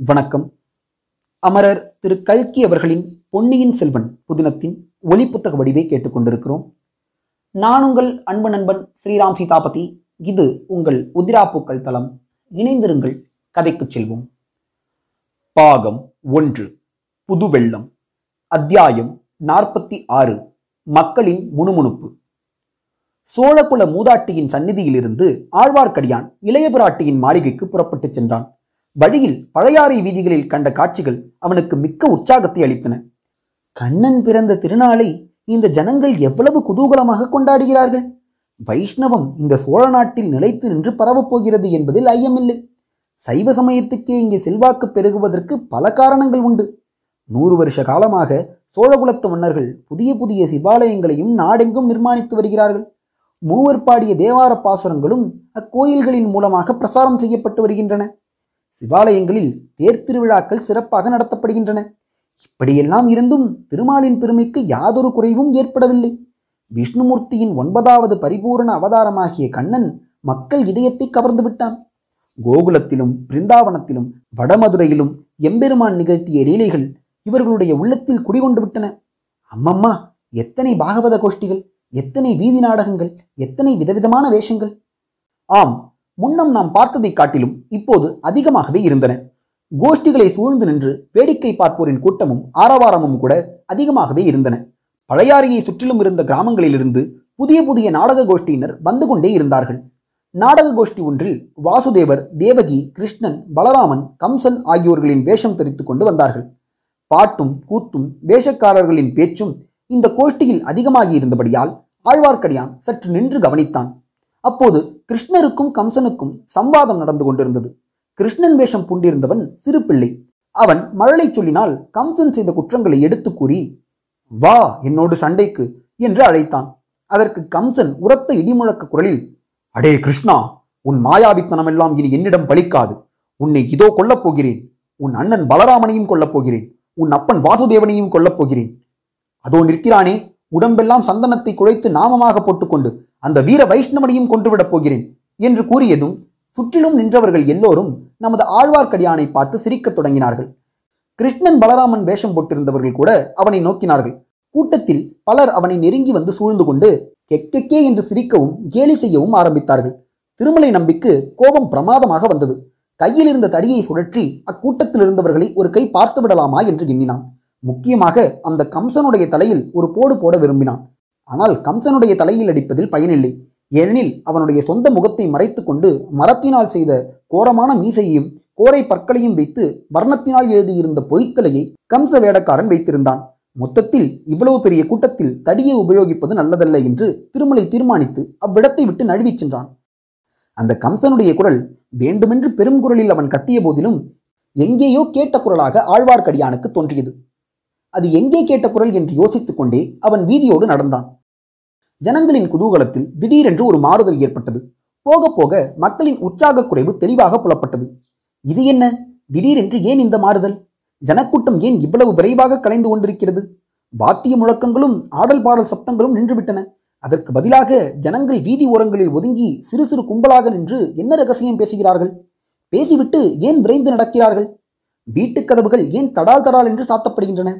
வணக்கம். அமரர் திரு. கல்கி அவர்களின் பொன்னியின் செல்வன் புதினத்தின் ஒளி புத்தக வடிவை கேட்டுக்கொண்டிருக்கிறோம். நான் உங்கள் அன்பு நண்பன் ஸ்ரீராம் சீதாபதி. இது உங்கள் உதிராப்பூக்கள் தளம். இணைந்திருங்கள் கதைக்கு செல்வோம். பாகம் ஒன்று. புது வெள்ளம் அத்தியாயம் நாற்பத்தி ஆறு. மக்களின் முணுமுணுப்பு. சோழகுல மூதாட்டியின் சந்நிதியிலிருந்து ஆழ்வார்க்கடியான் இளைய பிராட்டியின் மாளிகைக்கு புறப்பட்டுச் சென்றான். வழியில் பழையாறை வீதிகளில் கண்ட காட்சிகள் அவனுக்கு மிக்க உற்சாகத்தை அளித்தன. கண்ணன் பிறந்த திருநாளை இந்த ஜனங்கள் எவ்வளவு குதூகலமாக கொண்டாடுகிறார்கள்? வைஷ்ணவம் இந்த சோழ நாட்டில் நிலைத்து நின்று பரவப் போகிறது என்பதில் ஐயமில்லை. சைவ சமயத்துக்கே இங்கே செல்வாக்கு பெருகுவதற்கு பல காரணங்கள் உண்டு. நூறு வருஷ காலமாக சோழகுலத்து மன்னர்கள் புதிய புதிய சிவாலயங்களையும் நாடெங்கும் நிர்மாணித்து வருகிறார்கள். மூவர் பாடிய தேவார பாசுரங்களும் அக்கோயில்களின் மூலமாக பிரசாரம் செய்யப்பட்டு வருகின்றன. சிவாலயங்களில் தேர் திருவிழாக்கள் சிறப்பாக நடத்தப்படுகின்றன. இப்படியெல்லாம் இருந்தும் திருமாலின் பெருமைக்கு யாதொரு குறைவும் ஏற்படவில்லை. விஷ்ணுமூர்த்தியின் ஒன்பதாவது பரிபூரண அவதாரமாகிய கண்ணன் மக்கள் இதயத்தை கவர்ந்து விட்டான். கோகுலத்திலும் பிருந்தாவனத்திலும் வடமதுரையிலும் எம்பெருமான் நிகழ்த்திய லீலைகள் இவர்களுடைய உள்ளத்தில் குடிகொண்டு விட்டன. அம்மம்மா எத்தனை பாகவத கோஷ்டிகள் எத்தனை வீதி நாடகங்கள் எத்தனை விதவிதமான வேஷங்கள். ஆம் முன்னம் நாம் பார்த்ததை காட்டிலும் இப்போது அதிகமாகவே இருந்தன. கோஷ்டிகளை சூழ்ந்து நின்று வேடிக்கை பார்ப்போரின் கூட்டமும் ஆரவாரமும் கூட அதிகமாகவே இருந்தன. பழையாறையை சுற்றிலும் இருந்த கிராமங்களிலிருந்து புதிய புதிய நாடக கோஷ்டியினர் வந்து கொண்டே இருந்தார்கள். நாடக கோஷ்டி ஒன்றில் வாசுதேவர் தேவகி கிருஷ்ணன் பலராமன் கம்சன் ஆகியோர்களின் வேஷம் தரித்துக் கொண்டு வந்தார்கள். பாட்டும் கூத்தும் வேஷக்காரர்களின் பேச்சும் இந்த கோஷ்டியில் அதிகமாகி இருந்தபடியால் ஆழ்வார்க்கடியான் சற்று நின்று கவனித்தான். அப்போது கிருஷ்ணருக்கும் கம்சனுக்கும் சம்வாதம் நடந்து கொண்டிருந்தது. கிருஷ்ணன் வேஷம் பூண்டிருந்தவன் சிறு பிள்ளை அவன் மழலை சொல்லினால் கம்சன் செய்த குற்றங்களை எடுத்து கூறி வா என்னோடு சண்டைக்கு என்று அழைத்தான். அதற்கு கம்சன் உரத்த இடிமுழக்க குரலில் அடே கிருஷ்ணா உன் மாயாவித்தனமெல்லாம் இனி என்னிடம் பலிக்காது. உன்னை இதோ கொல்லப் போகிறேன். உன் அண்ணன் பலராமனையும் கொல்லப் போகிறேன். உன் அப்பன் வாசுதேவனையும் கொல்லப் போகிறேன். அதோ நிற்கிறானே உடம்பெல்லாம் சந்தனத்தை குழைத்து நாமமாக போட்டுக்கொண்டு அந்த வீர வைஷ்ணவனையும் கொன்றுவிடப் போகிறேன் என்று கூறியதும் சுற்றிலும் நின்றவர்கள் எல்லோரும் நமது ஆழ்வார்க்கடியானை பார்த்து சிரிக்கத் தொடங்கினார்கள். கிருஷ்ணன் பலராமன் வேஷம் போட்டிருந்தவர்கள் கூட அவனை நோக்கினார்கள். கூட்டத்தில் பலர் அவனை நெருங்கி வந்து சூழ்ந்து கொண்டு கெக்கெக்கே என்று சிரிக்கவும் கேலி செய்யவும் ஆரம்பித்தார்கள். திருமலை நம்பிக்கு கோபம் பிரமாதமாக வந்தது. கையில் இருந்த தடியை சுழற்றி அக்கூட்டத்தில் இருந்தவர்களை ஒரு கை பார்த்து விடலாமா என்று எண்ணினான். முக்கியமாக அந்த கம்சனுடைய தலையில் ஒரு போடு போட விரும்பினான். ஆனால் கம்சனுடைய தலையில் அடிப்பதில் பயனில்லை. ஏனெனில் அவனுடைய சொந்த முகத்தை மறைத்து கொண்டு மரத்தினால் செய்த கோரமான மீசையையும் கோரை பற்களையும் வைத்து வர்ணத்தினால் எழுதியிருந்த பொய்த்தலையை கம்ச வேடக்காரன் வைத்திருந்தான். மொத்தத்தில் இவ்வளவு பெரிய கூட்டத்தில் தடியை உபயோகிப்பது நல்லதல்ல என்று திருமலை தீர்மானித்து அவ்விடத்தை விட்டு நழுவிச் சென்றான். அந்த கம்சனுடைய குரல் வேண்டுமென்று பெருங்குரலில் அவன் கத்திய போதிலும் எங்கேயோ கேட்ட குரலாக ஆழ்வார்க்கடியானுக்கு தோன்றியது. அது எங்கே கேட்ட குரல் என்று யோசித்துக் கொண்டே அவன் வீதியோடு நடந்தான். ஜனங்களின் குதூகலத்தில் திடீரென்று ஒரு மாறுதல் ஏற்பட்டது. போக போக மக்களின் உற்சாக குறைவு தெளிவாக புலப்பட்டது. இது என்ன? திடீரென்று ஏன் இந்த மாறுதல்? ஜனக்கூட்டம் ஏன் இவ்வளவு விரைவாக கலைந்து கொண்டிருக்கிறது? வாத்திய முழக்கங்களும் ஆடல் பாடல் சப்தங்களும் நின்றுவிட்டன. அதற்கு பதிலாக ஜனங்கள் வீதி ஓரங்களில் ஒதுங்கி சிறு சிறு கும்பலாக நின்று என்ன ரகசியம் பேசுகிறார்கள்? பேசிவிட்டு ஏன் விரைந்து நடக்கிறார்கள்? வீட்டுக் கதவுகள் ஏன் தடால் தடால் என்று சாத்தப்படுகின்றன?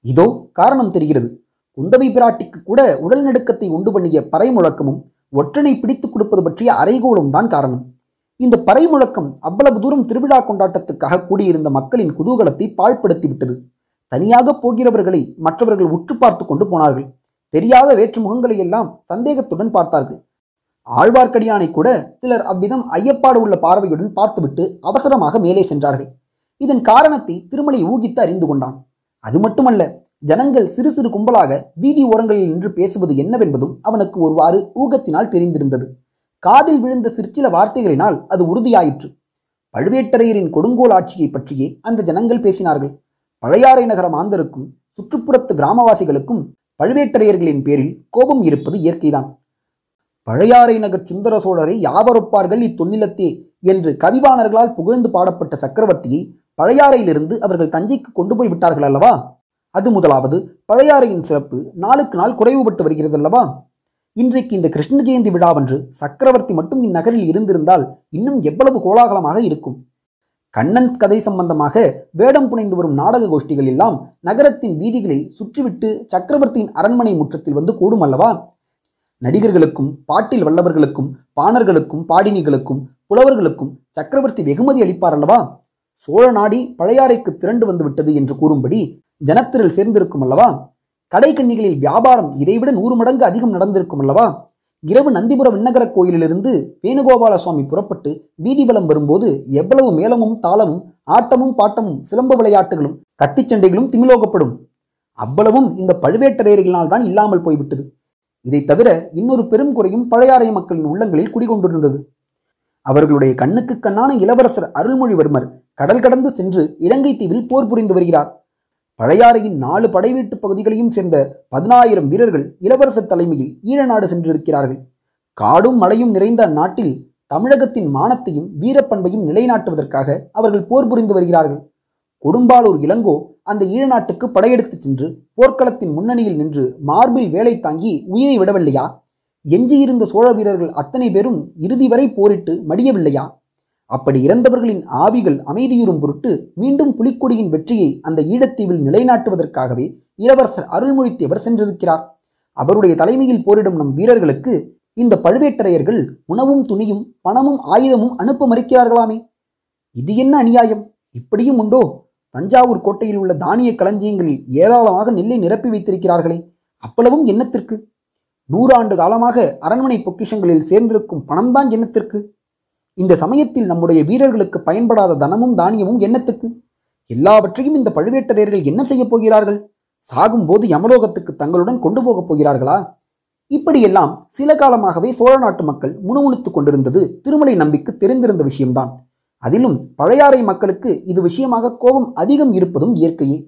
இதோ காரணம் தெரிகிறது. குந்தவை பிராட்டிக்கு கூட உடல் நடுக்கத்தை உண்டு பண்ணிய பறை முழக்கமும் ஒற்றனை பிடித்துக் கொடுப்பது பற்றிய அறைகோளும் தான் காரணம். இந்த பறை முழக்கம் அவ்வளவு தூரம் திருவிழா கொண்டாட்டத்துக்காக கூடியிருந்த மக்களின் குதூகலத்தை பாழ்படுத்தி விட்டது தனியாக போகிறவர்களை மற்றவர்கள் உற்று பார்த்து கொண்டு போனார்கள். தெரியாத வேற்று முகங்களை எல்லாம் சந்தேகத்துடன் பார்த்தார்கள். ஆழ்வார்க்கடியானை கூட சிலர் அவ்விதம் ஐயப்பாடு உள்ள பார்வையுடன் பார்த்துவிட்டு அவசரமாக மேலே சென்றார்கள். இதன் காரணத்தை திருமலை ஊகித்து அறிந்து கொண்டான். அது மட்டுமல்ல ஜனங்கள் சிறு சிறு கும்பலாக வீதி ஓரங்களில் நின்று பேசுவது என்னவென்பதும் அவனுக்கு ஒருவாறு ஊகத்தினால் தெரிந்திருந்தது. காதில் விழுந்த சிற்சில வார்த்தைகளினால் அது உறுதியாயிற்று. பழுவேட்டரையரின் கொடுங்கோல் ஆட்சியை பற்றியே அந்த ஜனங்கள் பேசினார்கள். பழையாறை நகர மாந்தருக்கும் சுற்றுப்புறத்து கிராமவாசிகளுக்கும் பழுவேட்டரையர்களின் பேரில் கோபம் இருப்பது இயற்கைதான். பழையாறை நகர் சுந்தர சோழரை யாவரொப்பார்கள் இத்தொன்னிலத்தே என்று கவிவாணர்களால் புகழ்ந்து பாடப்பட்ட சக்கரவர்த்தியை பழையாறையிலிருந்து அவர்கள் தஞ்சைக்கு கொண்டு போய் விட்டார்கள் அல்லவா? அது முதலாவது பழையாறையின் சிறப்பு நாளுக்கு நாள் குறைவுபட்டு வருகிறது அல்லவா இன்றைக்கு இந்த கிருஷ்ண ஜெயந்தி விழாவன்று சக்கரவர்த்தி மட்டும் இந்நகரில் இருந்திருந்தால் இன்னும் எவ்வளவு கோலாகலமாக இருக்கும்? கண்ணன் கதை சம்பந்தமாக வேடம் புனைந்து வரும் நாடக கோஷ்டிகள் எல்லாம் நகரத்தின் வீதிகளில் சுற்றிவிட்டு சக்கரவர்த்தியின் அரண்மனை முற்றத்தில் வந்து கூடும் அல்லவா? நடிகர்களுக்கும் பாட்டில் வல்லவர்களுக்கும் பாணர்களுக்கும் பாடினிகளுக்கும் புலவர்களுக்கும் சக்கரவர்த்தி வெகுமதி அளிப்பார் அல்லவா? சோழ நாடி பழையாறைக்கு திரண்டு வந்து விட்டது என்று கூறும்படி ஜனத்திரள் சேர்ந்திருக்கும் அல்லவா? கடைக்கண்ணிகளில் வியாபாரம் இதைவிட நூறு மடங்கு அதிகம் நடந்திருக்கும் அல்லவா? இரவு நந்திபுர விண்ணகர கோயிலிலிருந்து வேணுகோபால சுவாமி புறப்பட்டு வீதி வலம் வரும்போது எவ்வளவு மேளமும் தாளமும் ஆட்டமும் பாட்டமும் சிலம்ப விளையாட்டுகளும் கத்திச்சண்டைகளும் திமிலோகப்படும். அவ்வளவும் இந்த பழுவேட்டரையர்களால் தான் இல்லாமல் போய்விட்டது. இதை தவிர இன்னொரு பெரும் குறையும் பழையாறை மக்களின் உள்ளங்களில் குடிகொண்டிருந்தது. அவர்களுடைய கண்ணுக்கு கண்ணான இளவரசர் அருள்மொழிவர்மர் கடல் கடந்து சென்று இலங்கை தீவில் போர் புரிந்து வருகிறார். பழையாறையின் நாலு படைவீட்டு பகுதிகளையும் சேர்ந்த பதினாயிரம் வீரர்கள் இளவரசர் தலைமையில் ஈழநாடு சென்றிருக்கிறார்கள். காடும் மலையும் நிறைந்த அந்நாட்டில் தமிழகத்தின் மானத்தையும் வீரப்பண்பையும் நிலைநாட்டுவதற்காக அவர்கள் போர் புரிந்து வருகிறார்கள். கொடும்பாலூர் இளங்கோ அந்த ஈழநாட்டுக்கு படையெடுத்துச் சென்று போர்க்களத்தின் முன்னணியில் நின்று மார்பில் வேலை தாங்கி உயிரை விடவில்லையா? எஞ்சியிருந்த சோழ வீரர்கள் அத்தனை பேரும் இறுதி வரை போரிட்டு மடியவில்லையா? அப்படி இறந்தவர்களின் ஆவிகள் அமைதியுறும் பொருட்டு மீண்டும் புலிக்கொடியின் வெற்றியை அந்த ஈழத்தீவில் நிலைநாட்டுவதற்காகவே இளவரசர் அருள்மொழித்தேவர் சென்றிருக்கிறார். அவருடைய தலைமையில் போரிடும் நம் வீரர்களுக்கு இந்த பழுவேட்டரையர்கள் உணவும் துணியும் பணமும் ஆயுதமும் அனுப்ப மறுக்கிறார்களாமே இது என்ன அநியாயம்? இப்படியும் உண்டோ? தஞ்சாவூர் கோட்டையில் உள்ள தானிய களஞ்சியங்களில் ஏராளமாக நெல்லை நிரப்பி வைத்திருக்கிறார்களே. அவ்வளவும் என்னத்திற்கு? நூறாண்டு காலமாக அரண்மனை பொக்கிஷங்களில் சேர்ந்திருக்கும் பணம்தான் என்னத்திற்கு? இந்த சமயத்தில் நம்முடைய வீரர்களுக்கு பயன்படாத தனமும் தானியமும் என்னத்துக்கு? எல்லாவற்றையும் இந்த பழுவேட்டரையர்கள் என்ன செய்யப் போகிறார்கள்? சாகும்போது யமலோகத்துக்கு தங்களுடன் கொண்டு போகப் போகிறார்களா? இப்படியெல்லாம் சில காலமாகவே சோழ நாட்டு மக்கள் முணுமுணுத்துக் கொண்டிருந்தது திருமலை நம்பிக்கு தெரிந்திருந்த விஷயம்தான். அதிலும் பழையாறை மக்களுக்கு இது விஷயமாக கோபம் அதிகம் இருப்பதும் இயற்கையே.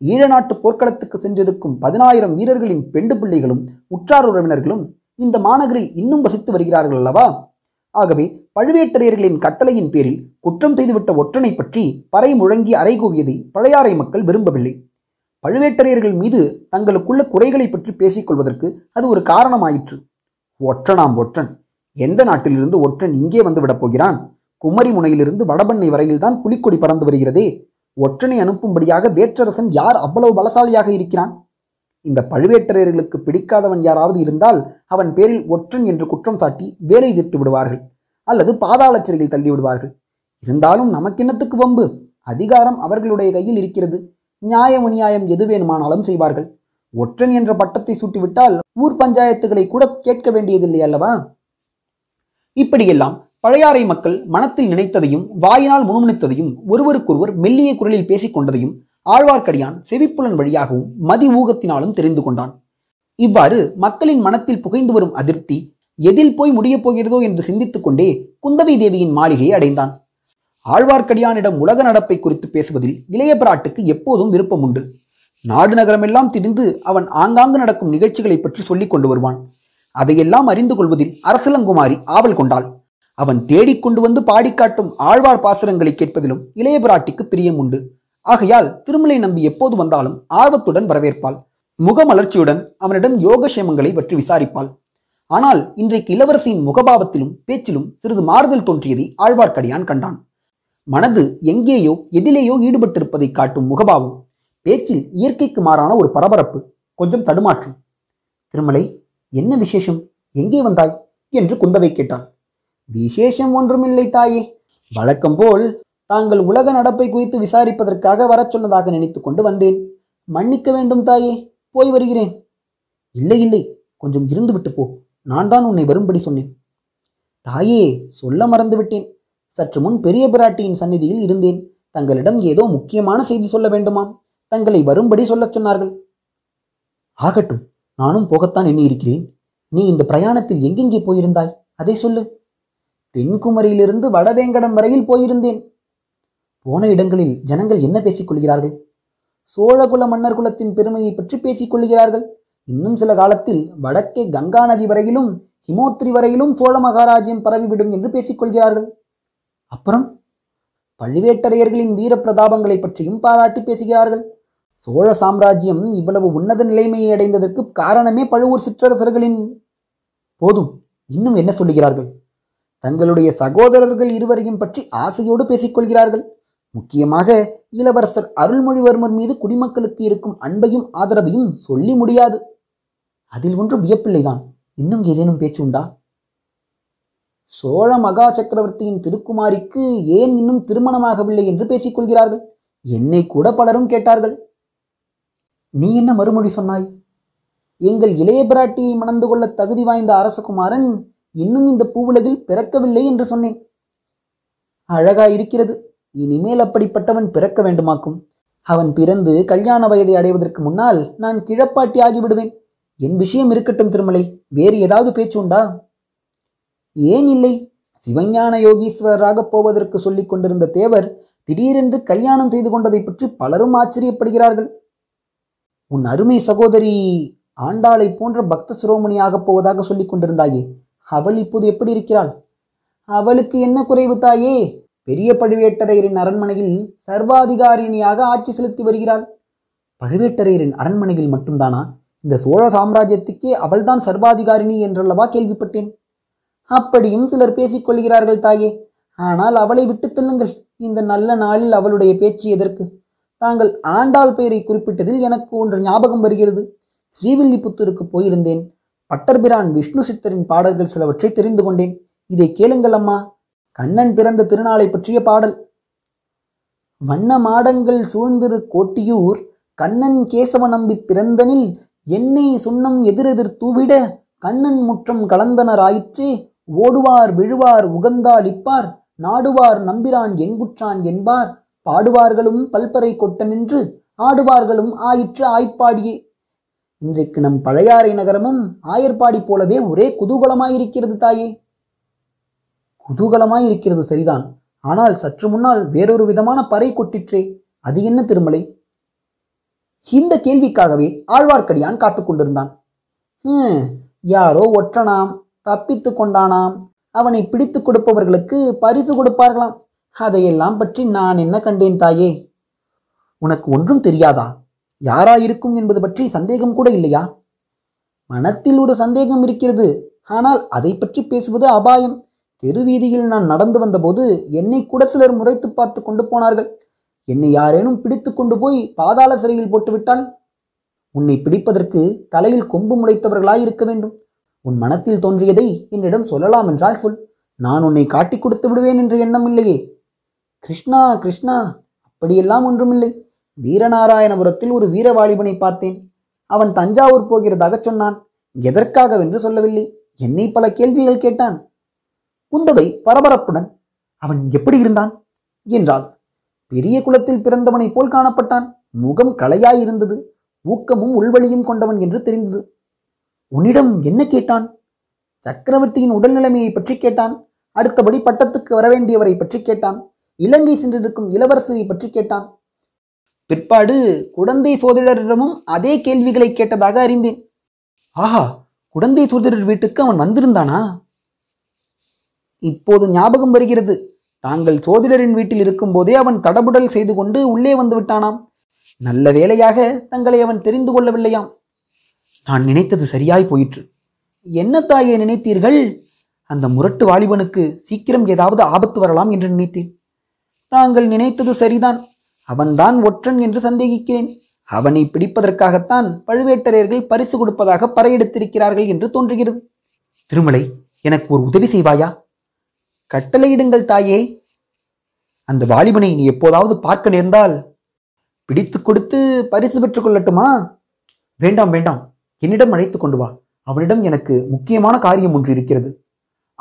ஈழநாட்டு போர்க்களத்துக்கு சென்றிருக்கும் பதினாயிரம் வீரர்களின் பெண்டு பிள்ளைகளும் உற்றார் உறவினர்களும் இந்த மாநகரில் இன்னும் வசித்து வருகிறார்கள் அல்லவா? ஆகவே பழுவேட்டரையர்களின் கட்டளையின் பேரில் குற்றம் செய்துவிட்ட ஒற்றனை பற்றி பறை முழங்கி அறை கூவியதை பழையாறை மக்கள் விரும்பவில்லை. பழுவேட்டரையர்கள் மீது தங்களுக்குள்ள குறைகளை பற்றி பேசிக் கொள்வதற்கு அது ஒரு காரணமாயிற்று. ஒற்றனாம் ஒற்றன். எந்த நாட்டிலிருந்து ஒற்றன் இங்கே வந்து விடப் போகிறான்? குமரி முனையிலிருந்து வடபண்ணை வரையில்தான் புலிக்கொடி பறந்து வருகிறதே. ஒற்றனை அனுப்பும்படியாக வேற்றரசன் யார் அவ்வளவு பலசாலியாக இருக்கிறான்? இந்த பழுவேட்டரையர்களுக்கு பிடிக்காதவன் யாராவது இருந்தால் அவன் பேரில் ஒற்றன் என்று குற்றம் சாட்டி வேலை தீர்த்து விடுவார்கள் அல்லது பாதாள சிறையில் தள்ளி விடுவார்கள். இருந்தாலும் நமக்கென்னத்துக்கு வம்பு? அதிகாரம் அவர்களுடைய கையில் இருக்கிறது. நியாயம் அநியாயம் எது வேணுமானாலும் செய்வார்கள். ஒற்றன் என்ற பட்டத்தை சூட்டிவிட்டால் ஊர் பஞ்சாயத்துகளை கூட கேட்க வேண்டியதில்லை அல்லவா? இப்படியெல்லாம் பழையாறை மக்கள் மனத்தில் நினைத்ததையும் வாயினால் முணுமுணுத்ததையும் ஒருவருக்கொருவர் மெல்லிய குரலில் பேசிக் கொண்டதையும் ஆழ்வார்க்கடியான் செவிப்புலன் வழியாகவும் மதி ஊகத்தினாலும் தெரிந்து கொண்டான். இவ்வாறு மக்களின் மனத்தில் புகைந்து வரும் அதிருப்தி எதில் போய் முடியப் போகிறதோ என்று சிந்தித்துக் கொண்டே குந்தவை தேவியின் மாளிகையை அடைந்தான். ஆழ்வார்க்கடியானிடம் உலக நடப்பை குறித்து பேசுவதில் இளைய பிராட்டுக்கு எப்போதும் விருப்பம் உண்டு. நாடு நகரமெல்லாம் திரிந்து அவன் ஆங்காங்கு நடக்கும் நிகழ்ச்சிகளை பற்றி சொல்லிக் கொண்டு வருவான். அதையெல்லாம் அறிந்து கொள்வதில் அரசலங்குமாரி ஆவல் கொண்டாள். அவன் தேடிக்கொண்டு வந்து பாடிக்காட்டும் ஆழ்வார் பாசுரங்களை கேட்பதிலும் இளைய பிராட்டிக்கு பிரியம் உண்டு. ஆகையால் திருமலை நம்பி எப்போது வந்தாலும் ஆர்வத்துடன் வரவேற்பாள். முகமலர்ச்சியுடன் அவனிடம் யோகக்ஷேமங்களை பற்றி விசாரிப்பாள். ஆனால் இன்றைக்கு இளவரசியின் முகபாவத்திலும் பேச்சிலும் சிறிது மாறுதல் தோன்றியதை ஆழ்வார்க்கடியான் கண்டான். மனது எங்கேயோ எதிலேயோ ஈடுபட்டிருப்பதை காட்டும் முகபாவம் பேச்சில் இயற்கைக்கு மாறான ஒரு பரபரப்பு கொஞ்சம் தடுமாற்றம். திருமலை என்ன விசேஷம்? எங்கே வந்தாய்? என்று குந்தவை கேட்டாள். விசேஷம் ஒன்றுமில்லை தாயே. வழக்கம் போல் தாங்கள் உலக நடப்பை குறித்து விசாரிப்பதற்காக வரச் சொன்னதாக நினைத்து கொண்டு வந்தேன். மன்னிக்க வேண்டும் தாயே போய் வருகிறேன். இல்லை இல்லை கொஞ்சம் இருந்துவிட்டு போ. நான் தான் உன்னை வரும்படி சொன்னேன். தாயே சொல்ல மறந்துவிட்டேன் சற்று முன் பெரிய பிராட்டியின் சந்நிதியில் இருந்தேன். தங்களிடம் ஏதோ முக்கியமான செய்தி சொல்ல வேண்டுமாம். தங்களை வரும்படி சொல்லச் சொன்னார்கள். ஆகட்டும் நானும் போகத்தான் எண்ணியிருக்கிறேன். நீ இந்த பிரயாணத்தில் எங்கெங்கே போயிருந்தாய்? அதை சொல்லு. தென்குமரியிலிருந்து வடவேங்கடம் வரையில் போயிருந்தேன். போன இடங்களில் ஜனங்கள் என்ன பேசிக் கொள்கிறார்கள் சோழகுல மன்னர் குலத்தின் பெருமையை பற்றி பேசிக் கொள்கிறார்கள் இன்னும் சில காலத்தில் வடக்கே கங்கா நதி வரையிலும் ஹிமோத்ரி வரையிலும் சோழ மகாராஜ்யம் பரவிவிடும் என்று பேசிக் கொள்கிறார்கள் அப்புறம் பழுவேட்டரையர்களின் வீர பிரதாபங்களை பற்றியும் பாராட்டி பேசுகிறார்கள். சோழ சாம்ராஜ்யம் இவ்வளவு உன்னத நிலைமையை அடைந்ததற்கு காரணமே பழுவூர் சிற்றரசர்களின் போதும். இன்னும் என்ன சொல்லுகிறார்கள்? தங்களுடைய சகோதரர்கள் இருவரையும் பற்றி ஆசையோடு பேசிக்கொள்கிறார்கள். முக்கியமாக இளவரசர் அருள்மொழிவர்மர் மீது குடிமக்களுக்கு இருக்கும் அன்பையும் ஆதரவையும் சொல்லி முடியாது. அதில் ஒன்றும் வியப்பில்லைதான். இன்னும் ஏதேனும் பேச்சு உண்டா? சோழ மகா சக்கரவர்த்தியின் திருக்குமாரிக்கு ஏன் இன்னும் திருமணமாகவில்லை என்று பேசிக் கொள்கிறார்கள் என்னை கூட பலரும் கேட்டார்கள். நீ என்ன மறுமொழி சொன்னாய்? எங்கள் இளைய பிராட்டியை மணந்து கொள்ள தகுதி வாய்ந்த அரசகுமாரன் இன்னும் இந்த பூவுலகில் பிறக்கவில்லை என்று சொன்னேன். அழகா இருக்கிறது இனிமேல் அப்படிப்பட்டவன் பிறக்க வேண்டுமாக்கும்? அவன் பிறந்து கல்யாண வயதை அடைவதற்கு முன்னால் நான் கிழப்பாட்டி ஆகிவிடுவேன். என் விஷயம் இருக்கட்டும் திருமலை வேறு ஏதாவது பேச்சு உண்டா? ஏன் இல்லை. சிவஞான யோகீஸ்வரராக போவதற்கு சொல்லிக் கொண்டிருந்த தேவர் திடீரென்று கல்யாணம் செய்து கொண்டதை பற்றி பலரும் ஆச்சரியப்படுகிறார்கள். உன் அருமை சகோதரி ஆண்டாளை போன்ற பக்த சிரோமணியாகப் போவதாக சொல்லிக் கொண்டிருந்தாயே அவள் இப்போது எப்படி இருக்கிறாள்? அவளுக்கு என்ன குறைவு தாயே? பெரிய பழுவேட்டரையரின் அரண்மனையில் சர்வாதிகாரிணியாக ஆட்சி செலுத்தி வருகிறாள். பழுவேட்டரையரின் அரண்மனையில் மட்டும்தானா? இந்த சோழ சாம்ராஜ்யத்துக்கே அவள்தான் சர்வாதிகாரிணி என்றல்லவா கேள்விப்பட்டேன். அப்படியும் சிலர் பேசிக் கொள்கிறார்கள் தாயே. ஆனால் அவளை விட்டுத் தள்ளுங்கள். இந்த நல்ல நாளில் அவளுடைய பேச்சு எதற்கு? தாங்கள் ஆண்டாள் பெயரை குறிப்பிட்டதில் எனக்கு ஒன்று ஞாபகம் வருகிறது. ஸ்ரீவில்லிபுத்தூருக்கு போயிருந்தேன். பட்டர்பிரான் விஷ்ணு சித்தரின் பாடல்கள் சிலவற்றை தெரிந்து கொண்டேன். இதை கேளுங்கள் அம்மா. கண்ணன் பிறந்த திருநாளை பற்றிய பாடல். வண்ண மாடங்கள் சூழ்ந்திரு கோட்டியூர் கண்ணன் கேசவ நம்பி பிறந்தனில் எண்ணெய் சுண்ணம் எதிரெதிர் தூவிட கண்ணன் முற்றம் கலந்தனராயிற்றே ஓடுவார் விழுவார் உகந்தாளிப்பார் நாடுவார் நம்பிரான் எங்குற்றான் என்பார் பாடுவார்களும் பல்பறை கொட்ட நின்று ஆடுவார்களும் ஆயிற்று ஆய்ப்பாடியே. இன்றைக்கு நம் பழையாறை நகரமும் ஆயர்பாடி போலவே ஒரே குதூகலமாயிருக்கிறது தாயே. குதூகலமாயிருக்கிறது சரிதான். ஆனால் சற்று முன்னால் வேறொரு விதமான பறை கொட்டிற்றே. அது என்ன திருமலை? இந்த கேள்விக்காகவே ஆழ்வார்க்கடியான் காத்து கொண்டிருந்தான். யாரோ ஒற்றனாம் தப்பித்து கொண்டானாம். அவனை பிடித்து கொடுப்பவர்களுக்கு பரிசு கொடுப்பார்களாம். அதையெல்லாம் பற்றி நான் என்ன கண்டேன் தாயே? உனக்கு ஒன்றும் தெரியாதா? யாராயிருக்கும் என்பது பற்றி சந்தேகம் கூட இல்லையா? மனத்தில் ஒரு சந்தேகம் இருக்கிறது. ஆனால் அதை பற்றி பேசுவது அபாயம். தெருவீதியில் நான் நடந்து வந்தபோது என்னை கூட சிலர் முறைத்து பார்த்து கொண்டு போனார்கள். என்னை யாரேனும் பிடித்து கொண்டு போய் பாதாள சிறையில் போட்டுவிட்டால்? உன்னை பிடிப்பதற்கு தலையில் கொம்பு முளைத்தவர்களாய் இருக்க வேண்டும். உன் மனத்தில் தோன்றியதை என்னிடம் சொல்லலாம் என்றால் சொல். நான் உன்னை காட்டிக் கொடுத்து விடுவேன் என்ற எண்ணம் இல்லையே. கிருஷ்ணா கிருஷ்ணா அப்படியெல்லாம் ஒன்றுமில்லை. வீரநாராயணபுரத்தில் ஒரு வீரவாலிபனை பார்த்தேன். அவன் தஞ்சாவூர் போகிறதாக சொன்னான். எதற்காகவென்று சொல்லவில்லை. என்னை பல கேள்விகள் கேட்டான். குந்தவை பரபரப்புடன் அவன் எப்படி இருந்தான்? என்றாள். பெரிய குலத்தில் பிறந்தவனைப் போல் காணப்பட்டான். முகம் கலையாயிருந்தது ஊக்கமும் உள்வழியும் கொண்டவன் என்று தெரிந்தது. உன்னிடம் என்ன கேட்டான்? சக்கரவர்த்தியின் உடல் நிலைமையை பற்றி கேட்டான். அடுத்தபடி பட்டத்துக்கு வரவேண்டியவரை பற்றி கேட்டான். இலங்கை சென்றிருக்கும் இளவரசரை பற்றி கேட்டான். பிற்பாடு குடந்தை சோதரரிடமும் அதே கேள்விகளை கேட்டதாக அறிந்தேன். ஆஹா! குடந்தை சோதரர் வீட்டுக்கு அவன் வந்திருந்தானா? இப்போது ஞாபகம் வருகிறது. தாங்கள் சோதிடரின் வீட்டில் இருக்கும்போதே அவன் தடபுடல் செய்து கொண்டு உள்ளே வந்து விட்டானாம். நல்ல வேளையாக தங்களை அவன் தெரிந்து கொள்ளவில்லையாம். நான் நினைத்தது சரியாய் போயிற்று. என்ன தாயே நினைத்தீர்கள்? அந்த முரட்டு வாலிபனுக்கு சீக்கிரம் ஏதாவது ஆபத்து வரலாம் என்று நினைத்தேன். தாங்கள் நினைத்தது சரிதான். அவன்தான் ஒற்றன் என்று சந்தேகிக்கிறேன். அவனை பிடிப்பதற்காகத்தான் பழுவேட்டரையர்கள் பரிசு கொடுப்பதாக பறையெடுத்திருக்கிறார்கள் என்று தோன்றுகிறது. திருமலை எனக்கு ஒரு உதவி செய்வாயா? கட்டளையிடுங்கள் தாயே. அந்த வாலிபனை நீ எப்போதாவது பார்க்க நேர்ந்தால் பிடித்து கொடுத்து பரிசு பெற்றுக் கொள்ளட்டுமா? வேண்டாம் வேண்டாம். என்னிடம் அழைத்து கொண்டு வா. அவனிடம் எனக்கு முக்கியமான காரியம் ஒன்று இருக்கிறது.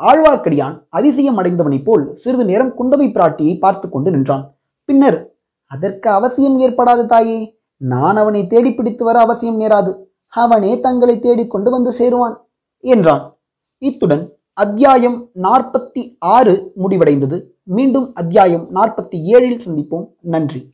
ஆழ்வார்க்கடியான் அதிசயம் அடைந்தவனைப் போல் சிறிது நேரம் குந்தவை பிராட்டியை பார்த்து கொண்டு நின்றான். பின்னர் அதற்கு அவசியம் ஏற்படாது தாயே. நான் அவனை தேடி பிடித்து வர அவசியம் நேராது. அவனே தங்களை தேடிக்கொண்டு வந்து சேருவான் என்றான். இத்துடன் அத்தியாயம் நாற்பத்தி ஆறு முடிவடைந்தது. மீண்டும் அத்தியாயம் நாற்பத்தி ஏழில் சந்திப்போம். நன்றி.